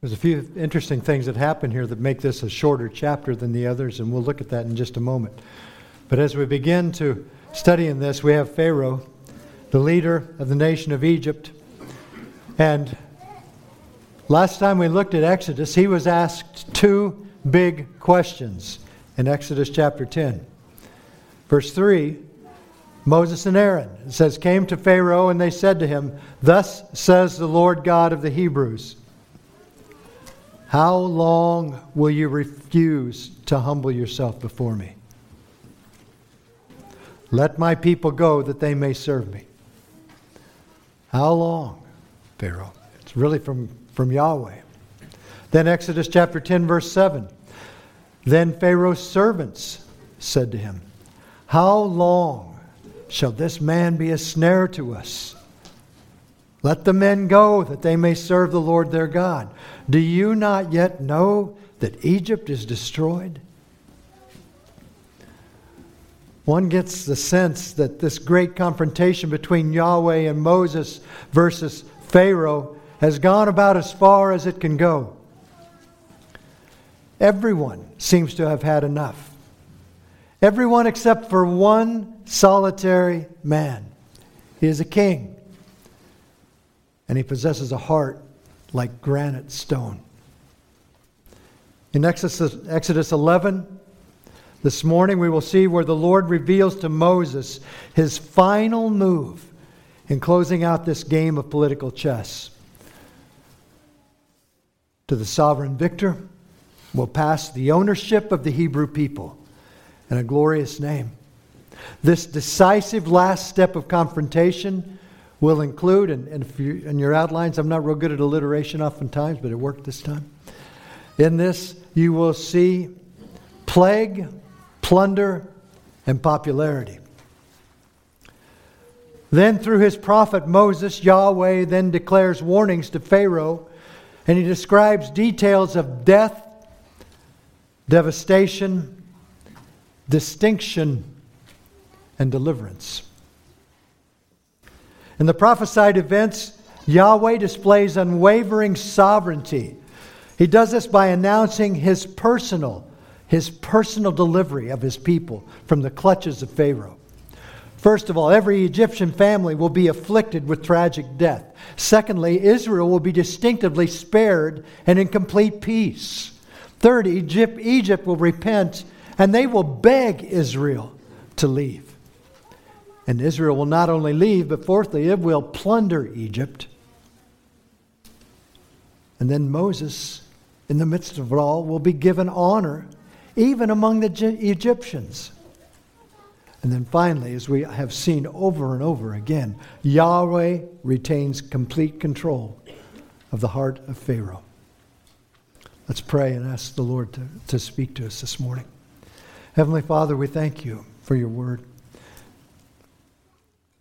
There's a few interesting things that happen here that make this a shorter chapter than the others, and we'll look at that in just a moment. But as we begin to study in this, we have Pharaoh, the leader of the nation of Egypt. And last time we looked at Exodus, he was asked two big questions in Exodus chapter 10. Verse 3 Moses and Aaron, it says, came to Pharaoh, and they said to him, Thus says the Lord God of the Hebrews. How long will you refuse to humble yourself before me? Let my people go that they may serve me. How long, Pharaoh? It's really from, from Yahweh. Then Exodus chapter 10, verse 7. Then Pharaoh's servants said to him, How long shall this man be a snare to us? Let the men go that they may serve the Lord their God. Do you not yet know that Egypt is destroyed? One gets the sense that this great confrontation between Yahweh and Moses versus Pharaoh has gone about as far as it can go. Everyone seems to have had enough. Everyone except for one solitary man. He is a king and he possesses a heart like granite stone. In Exodus, Exodus 11, this morning we will see where the Lord reveals to Moses his final move in closing out this game of political chess. To the sovereign victor will pass the ownership of the Hebrew people and a glorious name. This decisive last step of confrontation will include, and, and you, in your outlines, I'm not real good at alliteration oftentimes, but it worked this time. In this, you will see plague, plunder, and popularity. Then, through his prophet Moses, Yahweh then declares warnings to Pharaoh, and he describes details of death, devastation, distinction, and deliverance. In the prophesied events, Yahweh displays unwavering sovereignty. He does this by announcing his personal, his personal delivery of his people from the clutches of Pharaoh. First of all, every Egyptian family will be afflicted with tragic death. Secondly, Israel will be distinctively spared and in complete peace. Third, Egypt, Egypt will repent and they will beg Israel to leave. And Israel will not only leave, but fourthly, it will plunder Egypt. And then Moses, in the midst of it all, will be given honor, even among the Egyptians. And then finally, as we have seen over and over again, Yahweh retains complete control of the heart of Pharaoh. Let's pray and ask the Lord to, to speak to us this morning. Heavenly Father, we thank you for your word.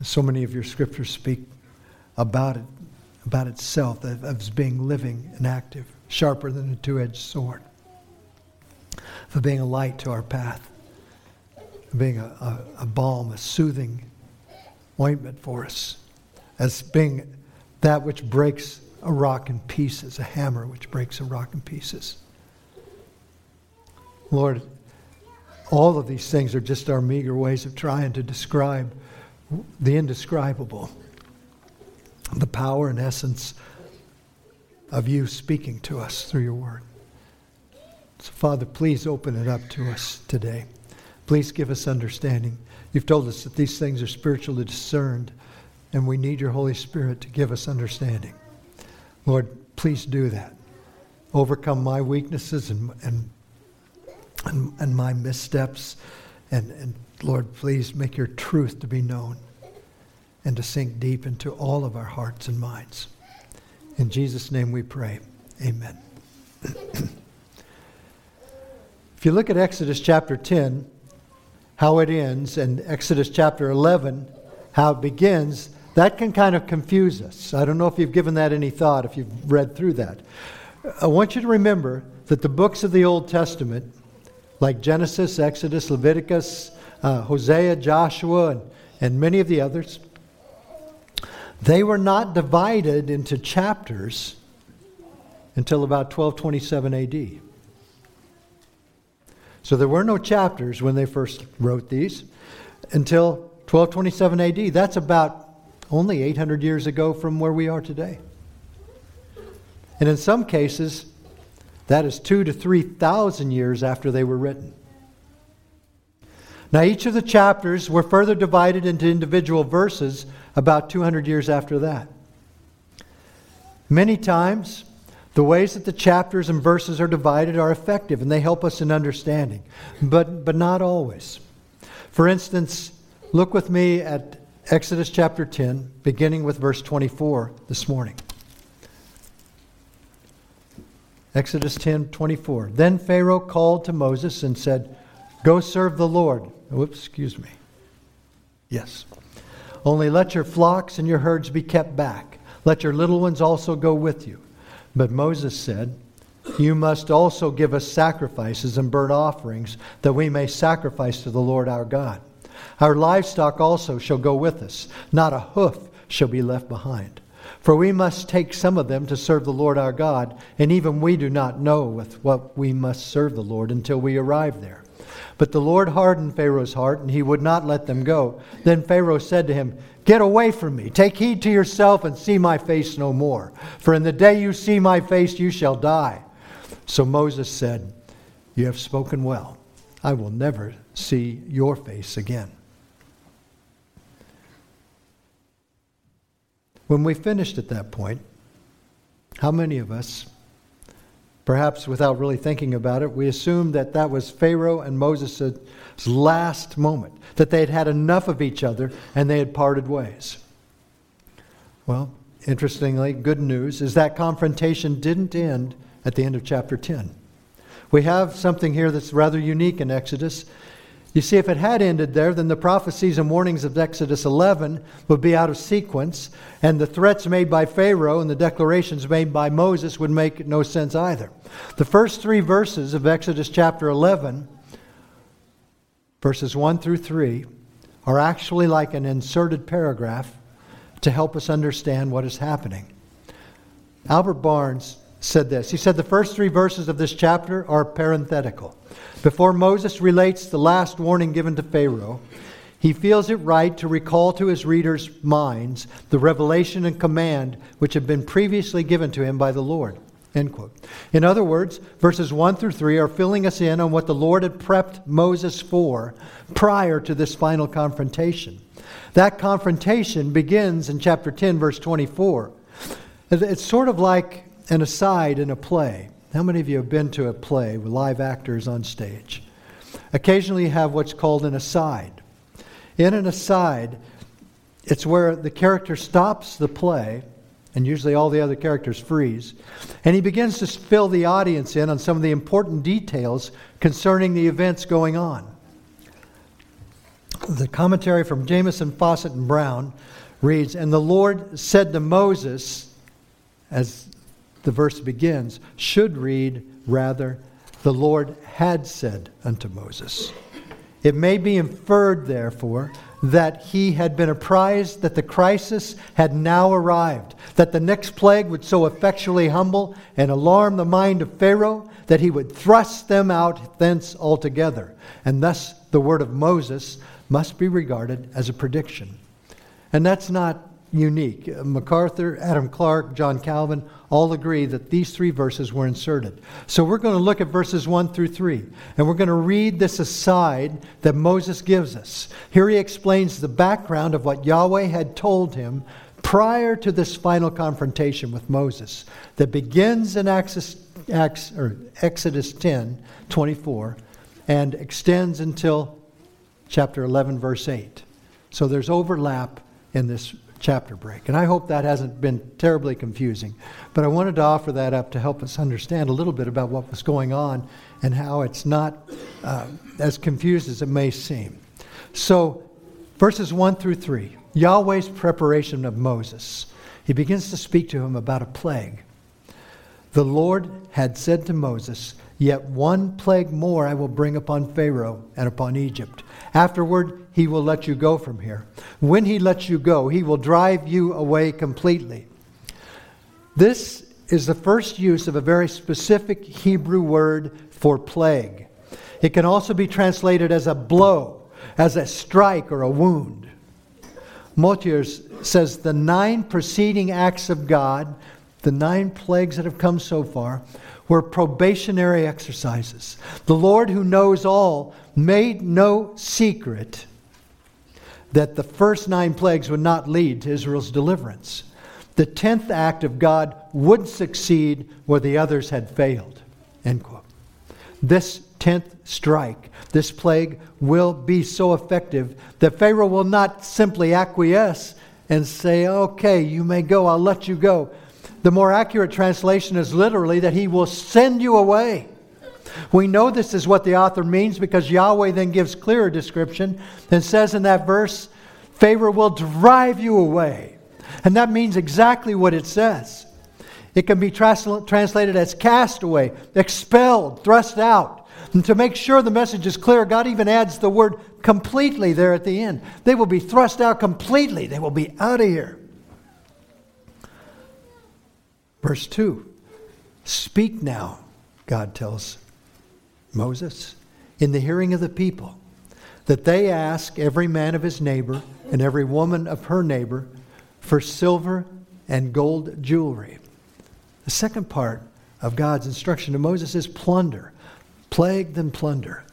So many of your scriptures speak about it, about itself as being living and active, sharper than a two edged sword, for being a light to our path, for being a, a, a balm, a soothing ointment for us, as being that which breaks a rock in pieces, a hammer which breaks a rock in pieces. Lord, all of these things are just our meager ways of trying to describe the indescribable, the power and essence of you speaking to us through your word. So, Father, please open it up to us today. Please give us understanding. You've told us that these things are spiritually discerned, and we need your Holy Spirit to give us understanding. Lord, please do that. Overcome my weaknesses and, and, and, and my missteps and, and Lord, please make your truth to be known and to sink deep into all of our hearts and minds. In Jesus' name we pray. Amen. if you look at Exodus chapter 10, how it ends, and Exodus chapter 11, how it begins, that can kind of confuse us. I don't know if you've given that any thought, if you've read through that. I want you to remember that the books of the Old Testament, like Genesis, Exodus, Leviticus, uh, Hosea, Joshua, and, and many of the others, they were not divided into chapters until about 1227 AD. So there were no chapters when they first wrote these until 1227 AD. That's about only 800 years ago from where we are today. And in some cases, that is two to 3,000 years after they were written. Now, each of the chapters were further divided into individual verses about 200 years after that. Many times, the ways that the chapters and verses are divided are effective and they help us in understanding, but, but not always. For instance, look with me at Exodus chapter 10, beginning with verse 24 this morning. Exodus 10 24. Then Pharaoh called to Moses and said, Go serve the Lord. Whoops, excuse me. Yes. Only let your flocks and your herds be kept back. Let your little ones also go with you. But Moses said, You must also give us sacrifices and burnt offerings, that we may sacrifice to the Lord our God. Our livestock also shall go with us, not a hoof shall be left behind. For we must take some of them to serve the Lord our God, and even we do not know with what we must serve the Lord until we arrive there. But the Lord hardened Pharaoh's heart, and he would not let them go. Then Pharaoh said to him, Get away from me. Take heed to yourself and see my face no more. For in the day you see my face, you shall die. So Moses said, You have spoken well. I will never see your face again. When we finished at that point, how many of us Perhaps without really thinking about it, we assumed that that was Pharaoh and Moses' last moment, that they had had enough of each other and they had parted ways. Well, interestingly, good news is that confrontation didn't end at the end of chapter 10. We have something here that's rather unique in Exodus. You see, if it had ended there, then the prophecies and warnings of Exodus 11 would be out of sequence, and the threats made by Pharaoh and the declarations made by Moses would make no sense either. The first three verses of Exodus chapter 11, verses 1 through 3, are actually like an inserted paragraph to help us understand what is happening. Albert Barnes said this. He said the first three verses of this chapter are parenthetical. Before Moses relates the last warning given to Pharaoh, he feels it right to recall to his readers' minds the revelation and command which had been previously given to him by the Lord. End quote. In other words, verses 1 through 3 are filling us in on what the Lord had prepped Moses for prior to this final confrontation. That confrontation begins in chapter 10, verse 24. It's sort of like an aside in a play. How many of you have been to a play with live actors on stage? Occasionally you have what's called an aside. In an aside, it's where the character stops the play, and usually all the other characters freeze, and he begins to fill the audience in on some of the important details concerning the events going on. The commentary from Jamieson, Fawcett, and Brown reads And the Lord said to Moses, as the verse begins, should read rather, the Lord had said unto Moses. It may be inferred, therefore, that he had been apprised that the crisis had now arrived, that the next plague would so effectually humble and alarm the mind of Pharaoh that he would thrust them out thence altogether. And thus the word of Moses must be regarded as a prediction. And that's not unique. MacArthur, Adam Clarke, John Calvin all agree that these three verses were inserted. So we're going to look at verses 1 through 3, and we're going to read this aside that Moses gives us. Here he explains the background of what Yahweh had told him prior to this final confrontation with Moses that begins in Exodus, Exodus 10 24 and extends until chapter 11, verse 8. So there's overlap in this chapter break. And I hope that hasn't been terribly confusing. But I wanted to offer that up to help us understand a little bit about what was going on and how it's not uh, as confused as it may seem. So, verses 1 through 3 Yahweh's preparation of Moses. He begins to speak to him about a plague. The Lord had said to Moses, Yet one plague more I will bring upon Pharaoh and upon Egypt. Afterward, he will let you go from here. When he lets you go, he will drive you away completely. This is the first use of a very specific Hebrew word for plague. It can also be translated as a blow, as a strike or a wound. Motiers says the nine preceding acts of God, the nine plagues that have come so far, were probationary exercises. The Lord, who knows all, made no secret that the first nine plagues would not lead to Israel's deliverance. The tenth act of God would succeed where the others had failed. End quote. This tenth strike, this plague, will be so effective that Pharaoh will not simply acquiesce and say, Okay, you may go, I'll let you go. The more accurate translation is literally that he will send you away. We know this is what the author means because Yahweh then gives clearer description and says in that verse, Pharaoh will drive you away. And that means exactly what it says. It can be translated as cast away, expelled, thrust out. And to make sure the message is clear, God even adds the word completely there at the end. They will be thrust out completely, they will be out of here. Verse 2 Speak now, God tells Moses, in the hearing of the people, that they ask every man of his neighbor and every woman of her neighbor for silver and gold jewelry. The second part of God's instruction to Moses is plunder. Plague then plunder.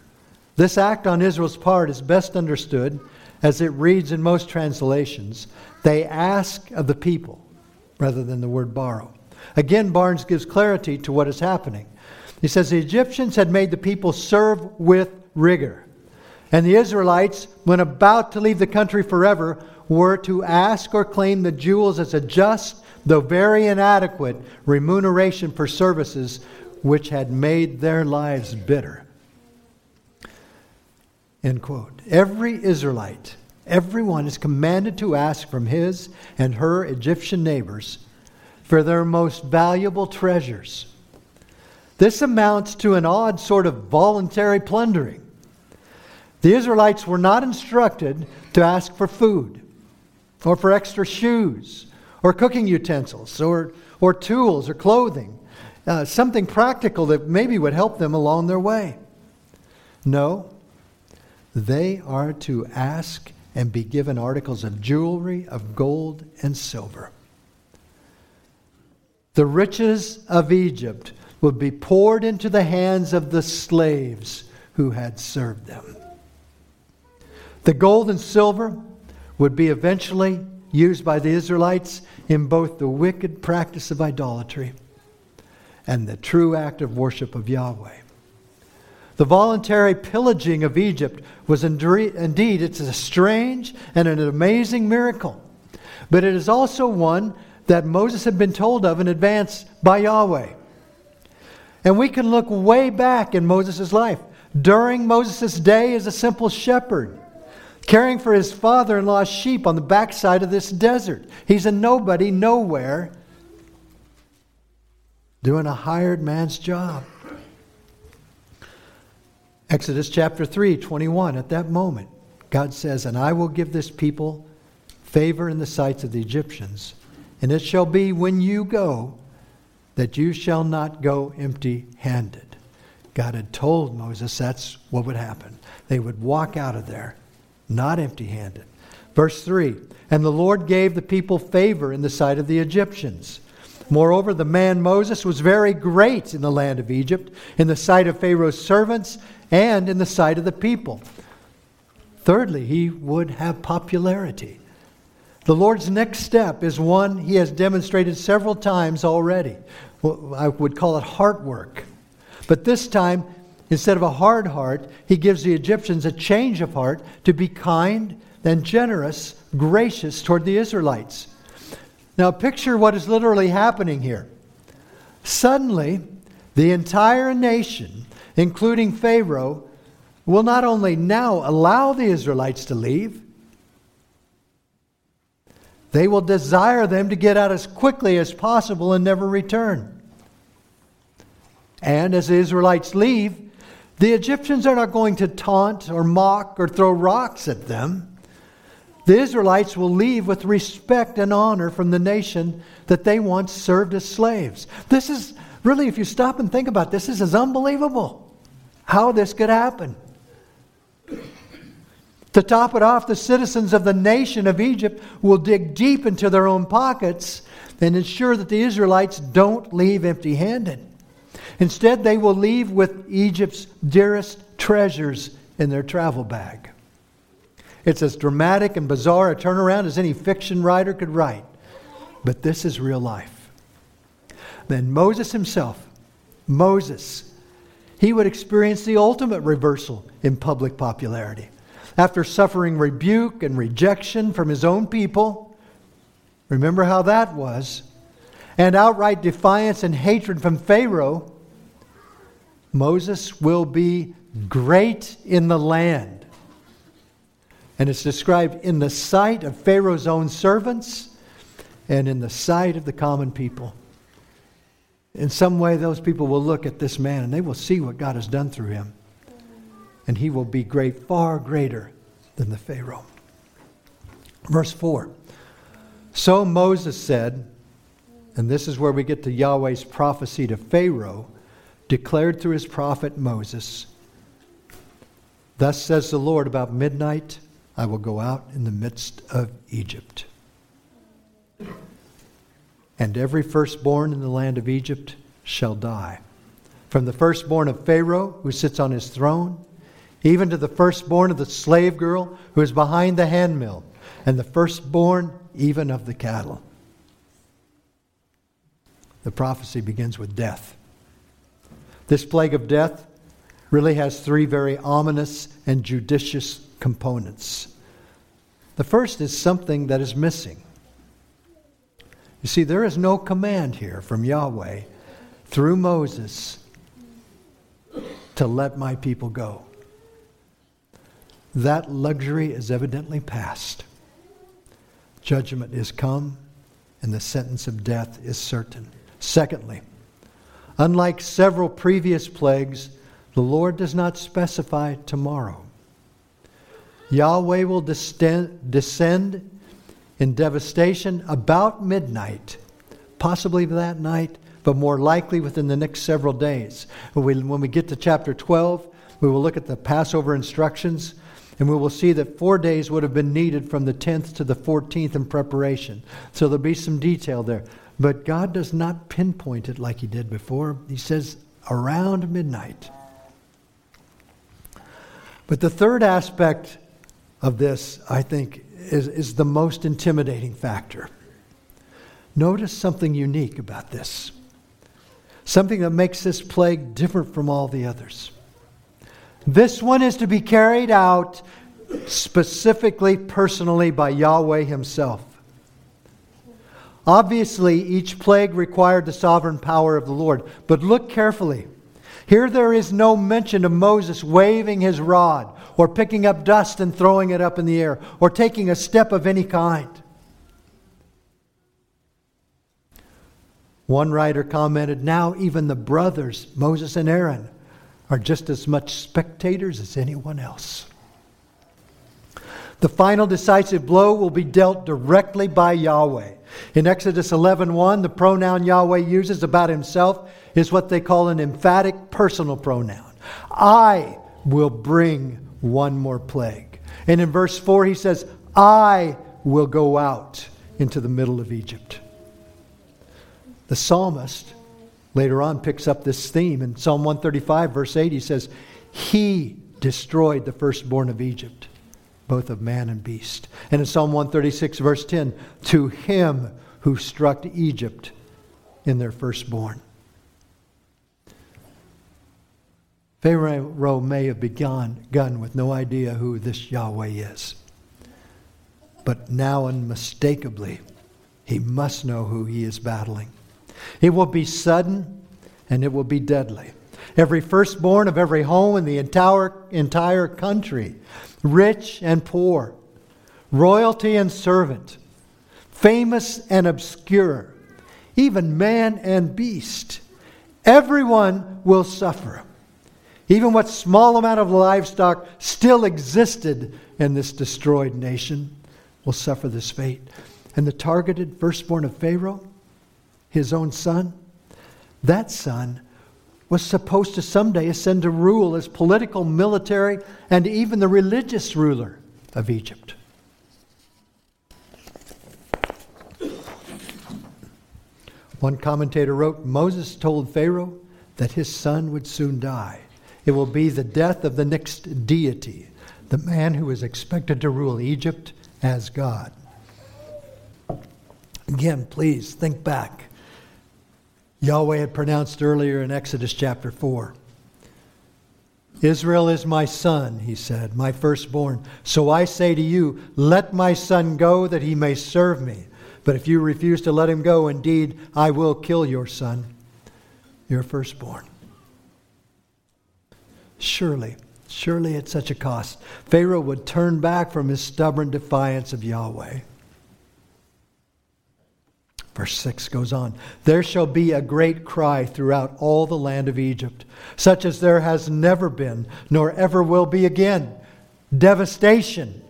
This act on Israel's part is best understood as it reads in most translations. They ask of the people rather than the word borrow. Again, Barnes gives clarity to what is happening. He says the Egyptians had made the people serve with rigor. And the Israelites, when about to leave the country forever, were to ask or claim the jewels as a just, though very inadequate, remuneration for services which had made their lives bitter. End quote. Every Israelite, everyone is commanded to ask from his and her Egyptian neighbors for their most valuable treasures. This amounts to an odd sort of voluntary plundering. The Israelites were not instructed to ask for food or for extra shoes or cooking utensils or, or tools or clothing, uh, something practical that maybe would help them along their way. No, they are to ask and be given articles of jewelry, of gold and silver. The riches of Egypt would be poured into the hands of the slaves who had served them. The gold and silver would be eventually used by the Israelites in both the wicked practice of idolatry and the true act of worship of Yahweh. The voluntary pillaging of Egypt was indeed it's a strange and an amazing miracle. But it is also one that Moses had been told of in advance by Yahweh. And we can look way back in Moses' life. During Moses' day as a simple shepherd, caring for his father in law's sheep on the backside of this desert. He's a nobody, nowhere, doing a hired man's job. Exodus chapter 3, 21. At that moment, God says, And I will give this people favor in the sights of the Egyptians. And it shall be when you go that you shall not go empty handed. God had told Moses that's what would happen. They would walk out of there not empty handed. Verse 3 And the Lord gave the people favor in the sight of the Egyptians. Moreover, the man Moses was very great in the land of Egypt, in the sight of Pharaoh's servants, and in the sight of the people. Thirdly, he would have popularity. The Lord's next step is one he has demonstrated several times already. I would call it heart work. But this time, instead of a hard heart, he gives the Egyptians a change of heart to be kind and generous, gracious toward the Israelites. Now, picture what is literally happening here. Suddenly, the entire nation, including Pharaoh, will not only now allow the Israelites to leave, they will desire them to get out as quickly as possible and never return. And as the Israelites leave, the Egyptians are not going to taunt or mock or throw rocks at them. the Israelites will leave with respect and honor from the nation that they once served as slaves. This is really, if you stop and think about this, this is unbelievable how this could happen. To top it off, the citizens of the nation of Egypt will dig deep into their own pockets and ensure that the Israelites don't leave empty handed. Instead, they will leave with Egypt's dearest treasures in their travel bag. It's as dramatic and bizarre a turnaround as any fiction writer could write. But this is real life. Then Moses himself, Moses, he would experience the ultimate reversal in public popularity. After suffering rebuke and rejection from his own people, remember how that was, and outright defiance and hatred from Pharaoh, Moses will be great in the land. And it's described in the sight of Pharaoh's own servants and in the sight of the common people. In some way, those people will look at this man and they will see what God has done through him. And he will be great, far greater than the Pharaoh. Verse 4 So Moses said, and this is where we get to Yahweh's prophecy to Pharaoh, declared through his prophet Moses Thus says the Lord, about midnight I will go out in the midst of Egypt. And every firstborn in the land of Egypt shall die. From the firstborn of Pharaoh, who sits on his throne, even to the firstborn of the slave girl who is behind the handmill, and the firstborn even of the cattle. The prophecy begins with death. This plague of death really has three very ominous and judicious components. The first is something that is missing. You see, there is no command here from Yahweh through Moses to let my people go. That luxury is evidently past. Judgment is come, and the sentence of death is certain. Secondly, unlike several previous plagues, the Lord does not specify tomorrow. Yahweh will descend in devastation about midnight, possibly that night, but more likely within the next several days. When we, get to chapter 12, we will look at the Passover instructions, and we will see that four days would have been needed from the 10th to the 14th in preparation. So there'll be some detail there. But God does not pinpoint it like He did before. He says around midnight. But the third aspect of this, I think, is, is the most intimidating factor. Notice something unique about this, something that makes this plague different from all the others. This one is to be carried out specifically, personally by Yahweh Himself. Obviously, each plague required the sovereign power of the Lord, but look carefully. Here there is no mention of Moses waving his rod or picking up dust and throwing it up in the air or taking a step of any kind. One writer commented, Now even the brothers, Moses and Aaron, are just as much spectators as anyone else. The final decisive blow will be dealt directly by Yahweh. In Exodus 11:1, the pronoun Yahweh uses about himself is what they call an emphatic personal pronoun. I will bring one more plague. And in verse 4 he says, I will go out into the middle of Egypt. The psalmist later on picks up this theme in Psalm 135 verse 8 he says, "He destroyed the firstborn of Egypt." both of man and beast. And in Psalm 136, verse 10, to him who struck Egypt in their firstborn. Pharaoh may have begun gun with no idea who this Yahweh is. But now, unmistakably, he must know who he is battling. It will be sudden and it will be deadly. Every firstborn of every home in the entire, entire country rich and poor, royalty and servant, famous and obscure, even man and beast. Everyone will suffer. Even what small amount of livestock still existed in this destroyed nation will suffer this fate. And the targeted firstborn of Pharaoh, his own son, that son was supposed to someday ascend to rule as political, military, and even the religious ruler of Egypt. One commentator wrote Moses told Pharaoh that his son would soon die. It will be the death of the next deity, the man who is expected to rule Egypt as God. Again, please think back. Yahweh had pronounced earlier in Exodus chapter 4. Israel is my son, he said, my firstborn. So I say to you, let my son go that he may serve me. But if you refuse to let him go, indeed, I will kill your son, your firstborn. Surely, surely at such a cost, Pharaoh would turn back from his stubborn defiance of Yahweh. Verse 6 goes on There shall be a great cry throughout all the land of Egypt, such as there has never been, nor ever will be again. Devastation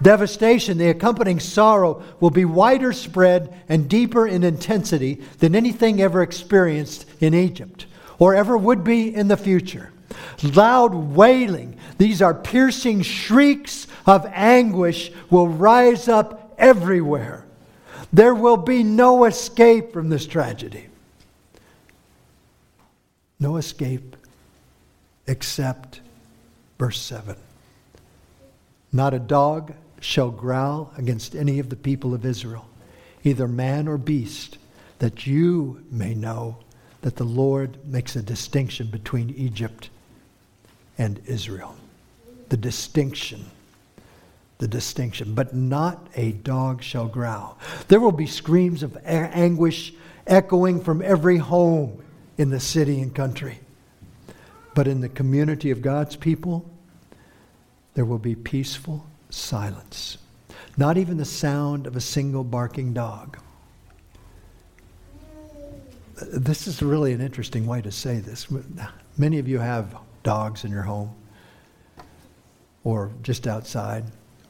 Devastation, the accompanying sorrow, will be wider spread and deeper in intensity than anything ever experienced in Egypt or ever would be in the future. Loud wailing, these are piercing shrieks of anguish, will rise up everywhere. There will be no escape from this tragedy. No escape except verse 7. Not a dog, shall growl against any of the people of Israel, either man or beast, that you may know that the Lord makes a distinction between Egypt and Israel. The distinction. The distinction. But not a dog shall growl. There will be screams of anguish echoing from every home in the city and country. But in the community of God's people, there will be peaceful silence. Not even the sound of a single barking dog. This is really an interesting way to say this. Many of you have dogs in your home or just outside.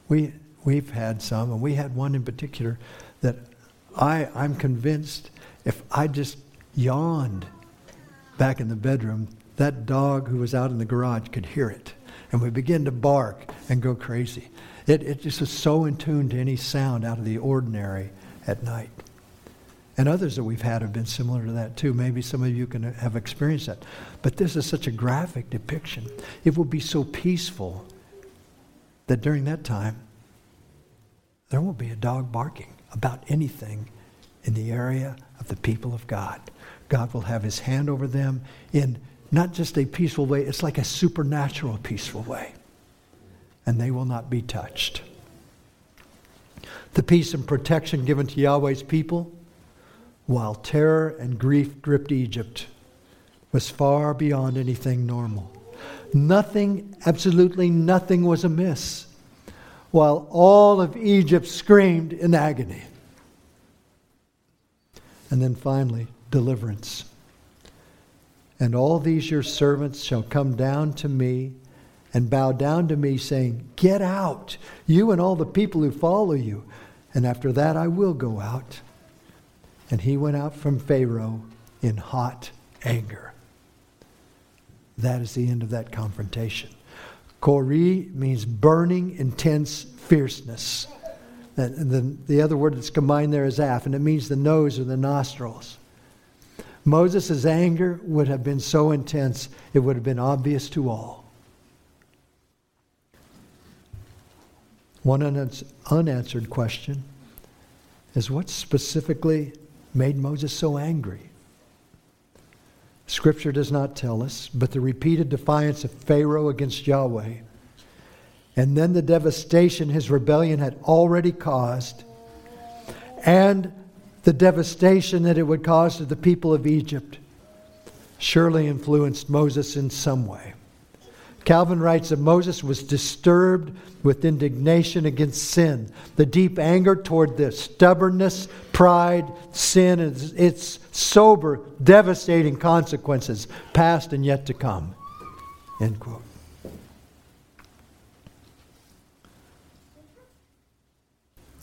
We, we've had some, and we had one in particular that I, I'm convinced if I just yawned back in the bedroom, that dog who was out in the garage could hear it and we begin to bark and go crazy. It, it just is so in tune to any sound out of the ordinary at night. And others that we've had have been similar to that too. Maybe some of you can have experienced that. But this is such a graphic depiction. It will be so peaceful that during that time, there won't be a dog barking about anything in the area of the people of God. God will have his hand over them in not just a peaceful way, it's like a supernatural peaceful way. And they will not be touched. The peace and protection given to Yahweh's people, while terror and grief gripped Egypt, was far beyond anything normal. Nothing, absolutely nothing was amiss, while all of Egypt screamed in agony. And then finally, deliverance. And all these your servants shall come down to me and bow down to me, saying, Get out, you and all the people who follow you. And after that I will go out. And he went out from Pharaoh in hot anger. That is the end of that confrontation. Kori means burning, intense fierceness. And the, the other word that's combined there is af, and it means the nose or the nostrils. Moses' anger would have been so intense, it would have been obvious to all. One unanswered question is what specifically made Moses so angry? Scripture does not tell us, but the repeated defiance of Pharaoh against Yahweh, and then the devastation his rebellion had already caused, and the devastation that it would cause to the people of Egypt surely influenced Moses in some way. Calvin writes that Moses was disturbed with indignation against sin, the deep anger toward the stubbornness, pride, sin, and its sober, devastating consequences, past and yet to come. End quote.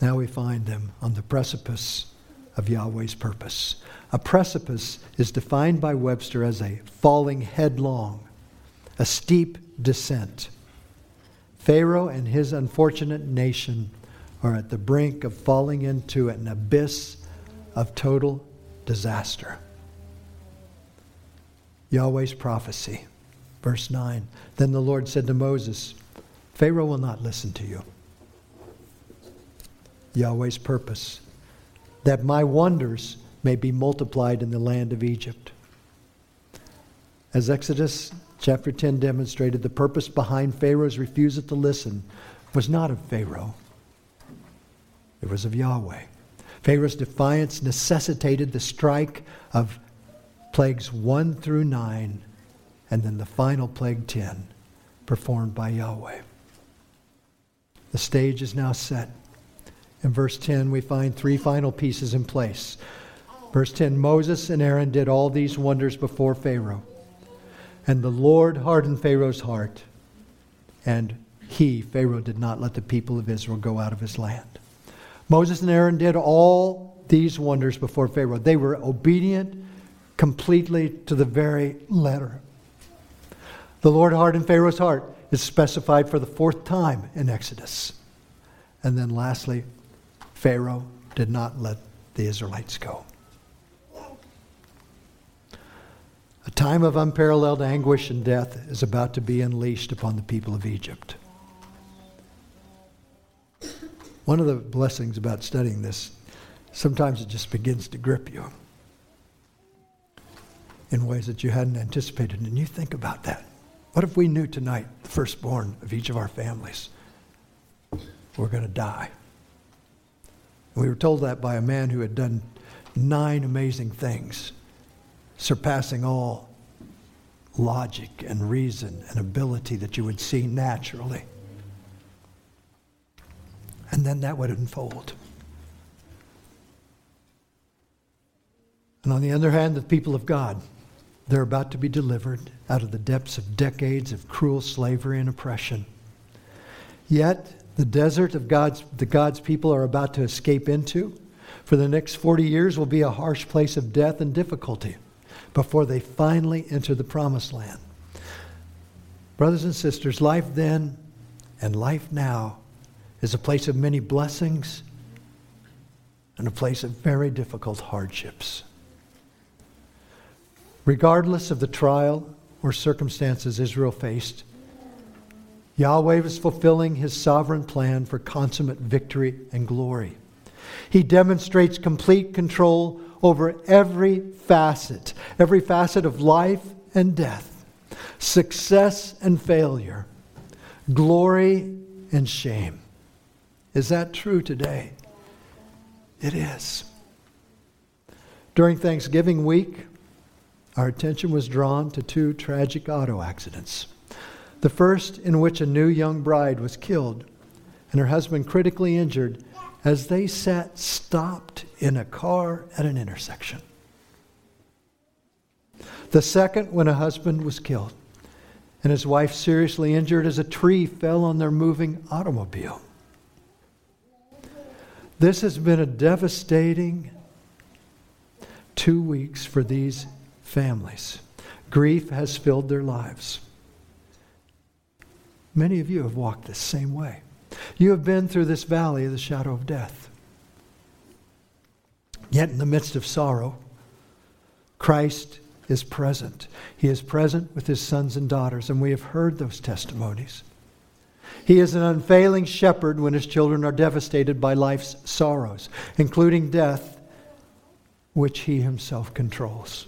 Now we find them on the precipice of Yahweh's purpose. A precipice is defined by Webster as a falling headlong, a steep descent. Pharaoh and his unfortunate nation are at the brink of falling into an abyss of total disaster. Yahweh's prophecy, verse 9. Then the Lord said to Moses, Pharaoh will not listen to you. Yahweh's purpose, that my wonders may be multiplied in the land of Egypt. As Exodus chapter 10 demonstrated, the purpose behind Pharaoh's refusal to listen was not of Pharaoh, it was of Yahweh. Pharaoh's defiance necessitated the strike of plagues 1 through 9, and then the final plague 10, performed by Yahweh. The stage is now set. In verse 10, we find three final pieces in place. Verse 10 Moses and Aaron did all these wonders before Pharaoh. And the Lord hardened Pharaoh's heart, and he, Pharaoh, did not let the people of Israel go out of his land. Moses and Aaron did all these wonders before Pharaoh. They were obedient completely to the very letter. The Lord hardened Pharaoh's heart is specified for the fourth time in Exodus. And then lastly, Pharaoh did not let the Israelites go. A time of unparalleled anguish and death is about to be unleashed upon the people of Egypt. One of the blessings about studying this, sometimes it just begins to grip you in ways that you hadn't anticipated. And you think about that. What if we knew tonight, the firstborn of each of our families, we're going to die? We were told that by a man who had done nine amazing things surpassing all logic and reason and ability that you would see naturally. And then that would unfold. And on the other hand, the people of God, they're about to be delivered out of the depths of decades of cruel slavery and oppression. Yet, the desert of God's, the God's people are about to escape into for the next 40 years will be a harsh place of death and difficulty before they finally enter the promised land. Brothers and sisters, life then and life now is a place of many blessings and a place of very difficult hardships. Regardless of the trial or circumstances Israel faced, Yahweh was fulfilling his sovereign plan for consummate victory and glory. He demonstrates complete control over every facet, every facet of life and death, success and failure, glory and shame. Is that true today? It is. During Thanksgiving week, our attention was drawn to two tragic auto accidents. The first, in which a new young bride was killed and her husband critically injured as they sat stopped in a car at an intersection. The second, when a husband was killed and his wife seriously injured as a tree fell on their moving automobile. This has been a devastating two weeks for these families. Grief has filled their lives. Many of you have walked the same way. You have been through this valley of the shadow of death. Yet, in the midst of sorrow, Christ is present. He is present with his sons and daughters, and we have heard those testimonies. He is an unfailing shepherd when his children are devastated by life's sorrows, including death, which he himself controls.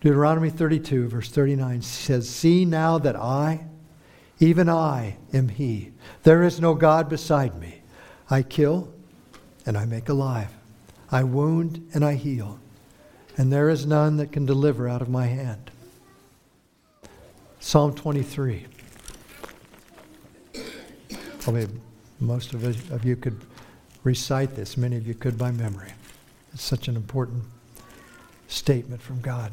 Deuteronomy 32, verse 39 says, See now that I, even I am He. There is no God beside me. I kill and I make alive. I wound and I heal. And there is none that can deliver out of my hand. Psalm 23. Probably most of you could recite this, many of you could by memory. It's such an important statement from God.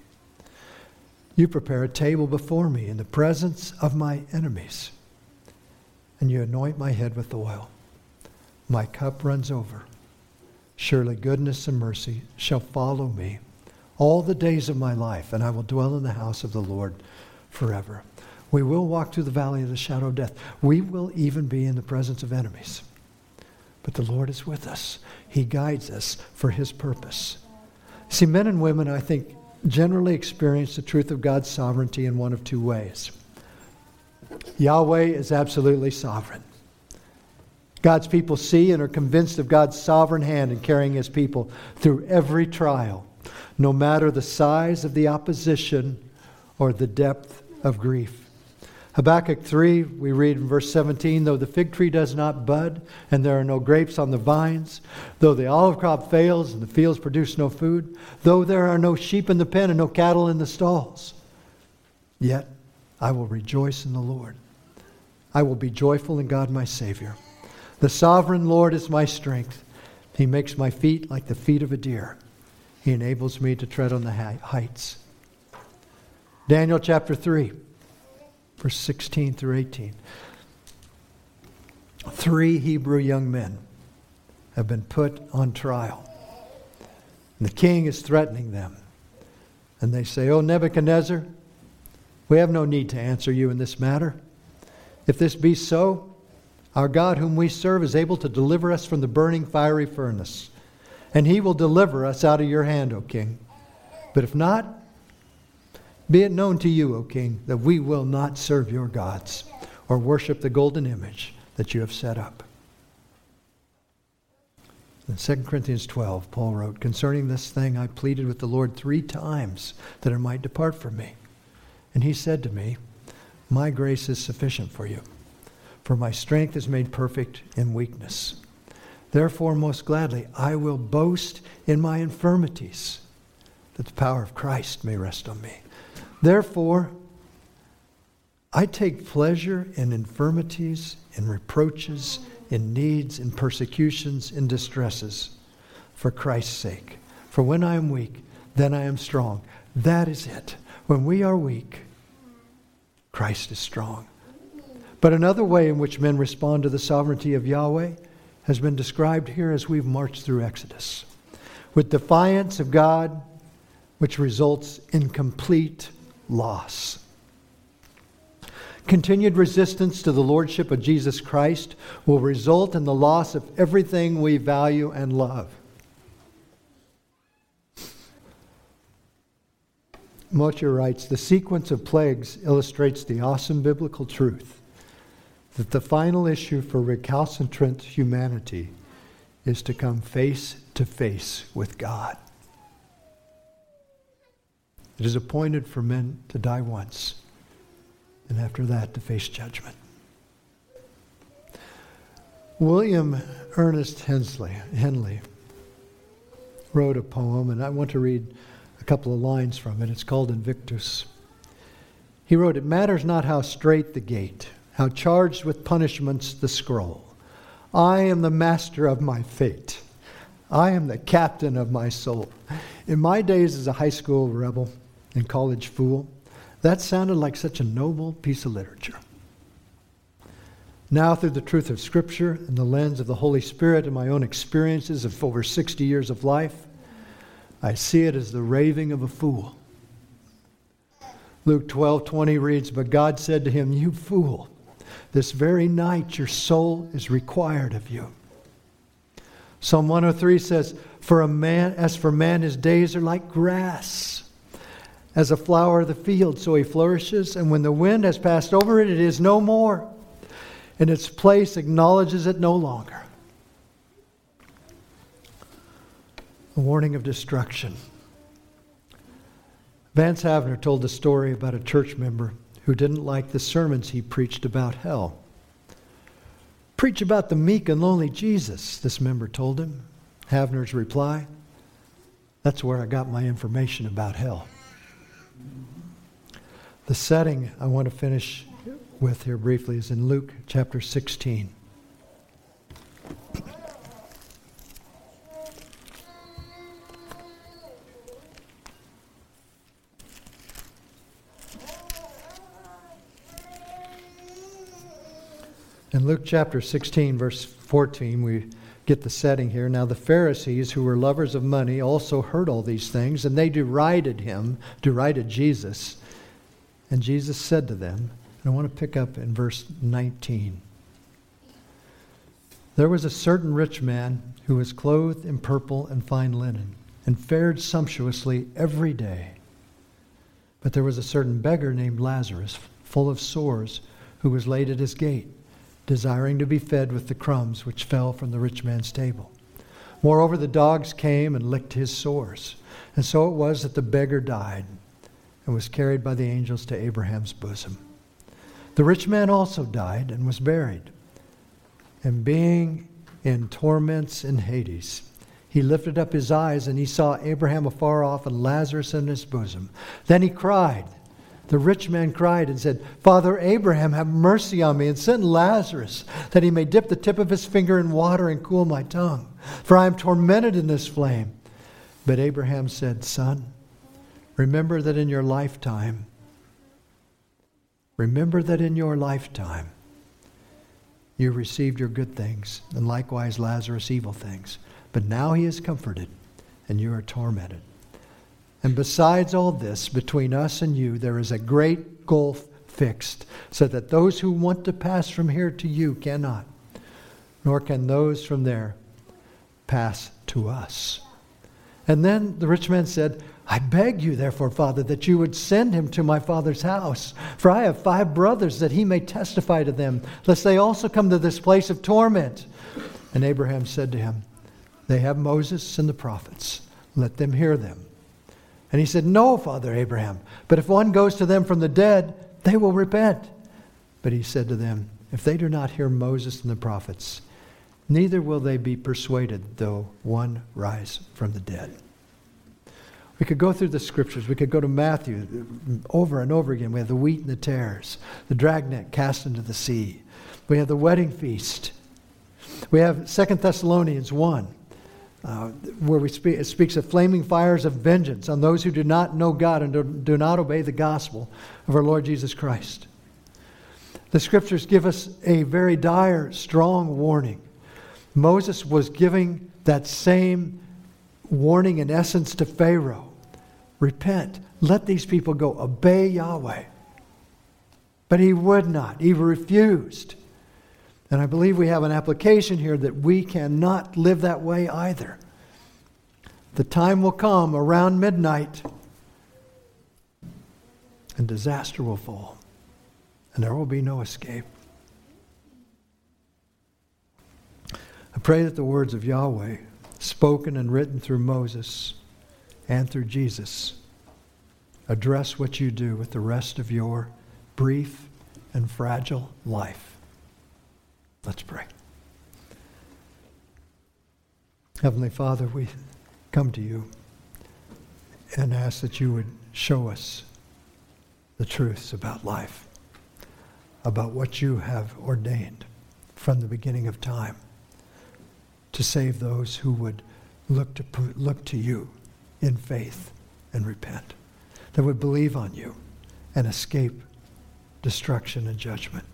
You prepare a table before me in the presence of my enemies, and you anoint my head with oil. My cup runs over. Surely goodness and mercy shall follow me all the days of my life, and I will dwell in the house of the Lord forever. We will walk through the valley of the shadow of death. We will even be in the presence of enemies. But the Lord is with us. He guides us for His purpose. See, men and women, I think, generally experience the truth of God's sovereignty in one of two ways. Yahweh is absolutely sovereign. God's people see and are convinced of God's sovereign hand in carrying his people through every trial, no matter the size of the opposition or the depth of grief. Habakkuk 3, we read in verse 17 Though the fig tree does not bud, and there are no grapes on the vines, though the olive crop fails, and the fields produce no food, though there are no sheep in the pen and no cattle in the stalls, yet I will rejoice in the Lord. I will be joyful in God my Savior. The sovereign Lord is my strength. He makes my feet like the feet of a deer. He enables me to tread on the heights. Daniel chapter 3 verse 16 through 18. Three Hebrew young men have been put on trial. And the king is threatening them. And they say, Oh, Nebuchadnezzar, we have no need to answer you in this matter. If this be so, our God, whom we serve, is able to deliver us from the burning fiery furnace, and he will deliver us out of your hand, O king. But if not, be it known to you, O king, that we will not serve your gods or worship the golden image that you have set up. In 2 Corinthians 12, Paul wrote, Concerning this thing I pleaded with the Lord three times that it might depart from me. And he said to me, My grace is sufficient for you, for my strength is made perfect in weakness. Therefore, most gladly, I will boast in my infirmities, that the power of Christ may rest on me. Therefore, I take pleasure in infirmities, in reproaches, in needs, in persecutions, in distresses, for Christ's sake. For when I am weak, then I am strong. That is it. When we are weak, Christ is strong. But another way in which men respond to the sovereignty of Yahweh has been described here as we've marched through Exodus. With defiance of God, which results in complete loss. Continued resistance to the Lordship of Jesus Christ will result in the loss of everything we value and love. Moshe writes The sequence of plagues illustrates the awesome biblical truth that the final issue for recalcitrant humanity is to come face to face with God. It is appointed for men to die once, and after that to face judgment. William Ernest Hensley, Henley wrote a poem, and I want to read a couple of lines from it. It's called Invictus. He wrote, It matters not how straight the gate, how charged with punishments the scroll. I am the master of my fate. I am the captain of my soul. In my days as a high school rebel, and College Fool. That sounded like such a noble piece of literature. Now, through the truth of Scripture and the lens of the Holy Spirit and my own experiences of over 60 years of life, I see it as the raving of a fool. Luke 12 20 reads, But God said to him, You fool, this very night your soul is required of you. Psalm 103 says, For a man, as for man, his days are like grass as a flower of the field, so he flourishes, and when the wind has passed over it, it is no more, and its place acknowledges it no longer. A warning of destruction. Vance Havner told a story about a church member who didn't like the sermons he preached about hell. Preach about the meek and lonely Jesus, this member told him. Havner's reply That's where I got my information about hell. The setting I want to finish with here briefly is in Luke chapter 16. In Luke chapter 16, verse 14, we get the setting here. Now, the Pharisees, who were lovers of money, also heard all these things, and they derided him, derided Jesus. And Jesus said to them, and I want to pick up in verse 19. There was a certain rich man who was clothed in purple and fine linen, and fared sumptuously every day. But there was a certain beggar named Lazarus, full of sores, who was laid at his gate desiring to be fed with the crumbs which fell from the rich man's table. Moreover, the dogs came and licked his sores. And so it was that the beggar died and was carried by the angels to Abraham's bosom. The rich man also died and was buried. And being in torments in Hades, he lifted up his eyes and he saw Abraham afar off and Lazarus in his bosom. Then he cried, the rich man cried and said, Father Abraham, have mercy on me and send Lazarus that he may dip the tip of his finger in water and cool my tongue, for I am tormented in this flame. But Abraham said, Son, remember that in your lifetime, remember that in your lifetime, you received your good things, and likewise Lazarus evil things. But now he is comforted, and you are tormented. And besides all this, between us and you, there is a great gulf fixed, so that those who want to pass from here to you cannot, nor can those from there pass to us. And then the rich man said, I beg you, therefore, Father, that you would send him to my father's house. For I have five brothers, that he may testify to them, lest they also come to this place of torment. And Abraham said to him, They have Moses and the prophets. Let them hear them. And he said, No, Father Abraham, but if one goes to them from the dead, they will repent. But he said to them, If they do not hear Moses and the prophets, neither will they be persuaded, though one rise from the dead. We could go through the scriptures. We could go to Matthew uh, over and over again. We have the wheat and the tares, the dragnet cast into the sea. We have the wedding feast. We have Second Thessalonians 1 uh, where we speak, it speaks of flaming fires of vengeance on those who do not know God and do, do not obey the gospel of our Lord Jesus Christ. The scriptures give us a very dire, strong warning. Moses was giving that same warning, in essence, to Pharaoh repent, let these people go, obey Yahweh. But he would not, he refused. And I believe we have an application here that we cannot live that way either. The time will come around midnight and disaster will fall, and there will be no escape. I pray that the words of Yahweh, spoken and written through Moses and through Jesus, address what you do with the rest of your brief and fragile life. Let's pray. Heavenly Father, we come to you and ask that you would show us the truths about life, about what you have ordained from the beginning of time to save those who would look to, look to you in faith and repent, that would believe on you and escape destruction and judgment.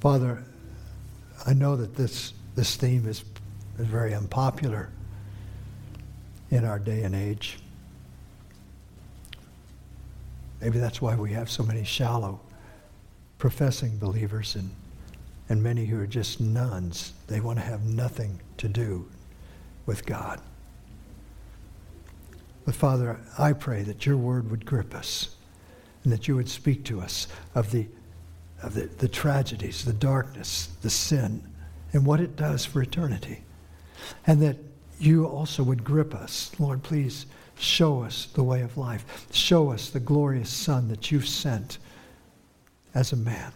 Father, I know that this, this theme is, is very unpopular in our day and age. Maybe that's why we have so many shallow professing believers and, and many who are just nones. They want to have nothing to do with God. But Father, I pray that your word would grip us and that you would speak to us of the of the, the tragedies, the darkness, the sin, and what it does for eternity. And that you also would grip us. Lord, please Show us the way of life. Show us the glorious Son that you've sent as a man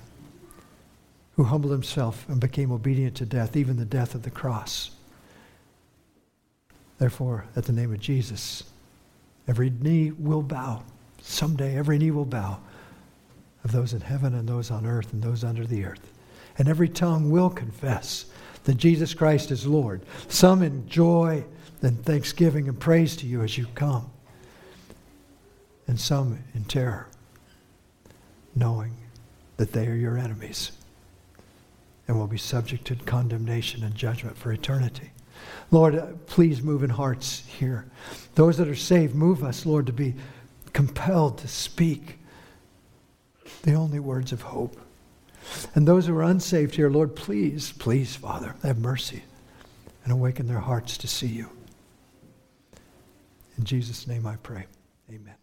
who humbled himself and became obedient to death, even the death of the cross. Therefore, at the name of Jesus, every knee will bow. Someday, every knee will bow of those in heaven and those on earth and those under the earth. And every tongue will confess that Jesus Christ is Lord. Some in joy and thanksgiving and praise to you as you come, and some in terror, knowing that they are your enemies and will be subject to condemnation and judgment for eternity. Lord, uh, please move in hearts here. Those that are saved, move us, Lord, to be compelled to speak the only words of hope. And those who are unsaved here, Lord, please, please, Father, have mercy and awaken their hearts to see you. In Jesus' name I pray. Amen.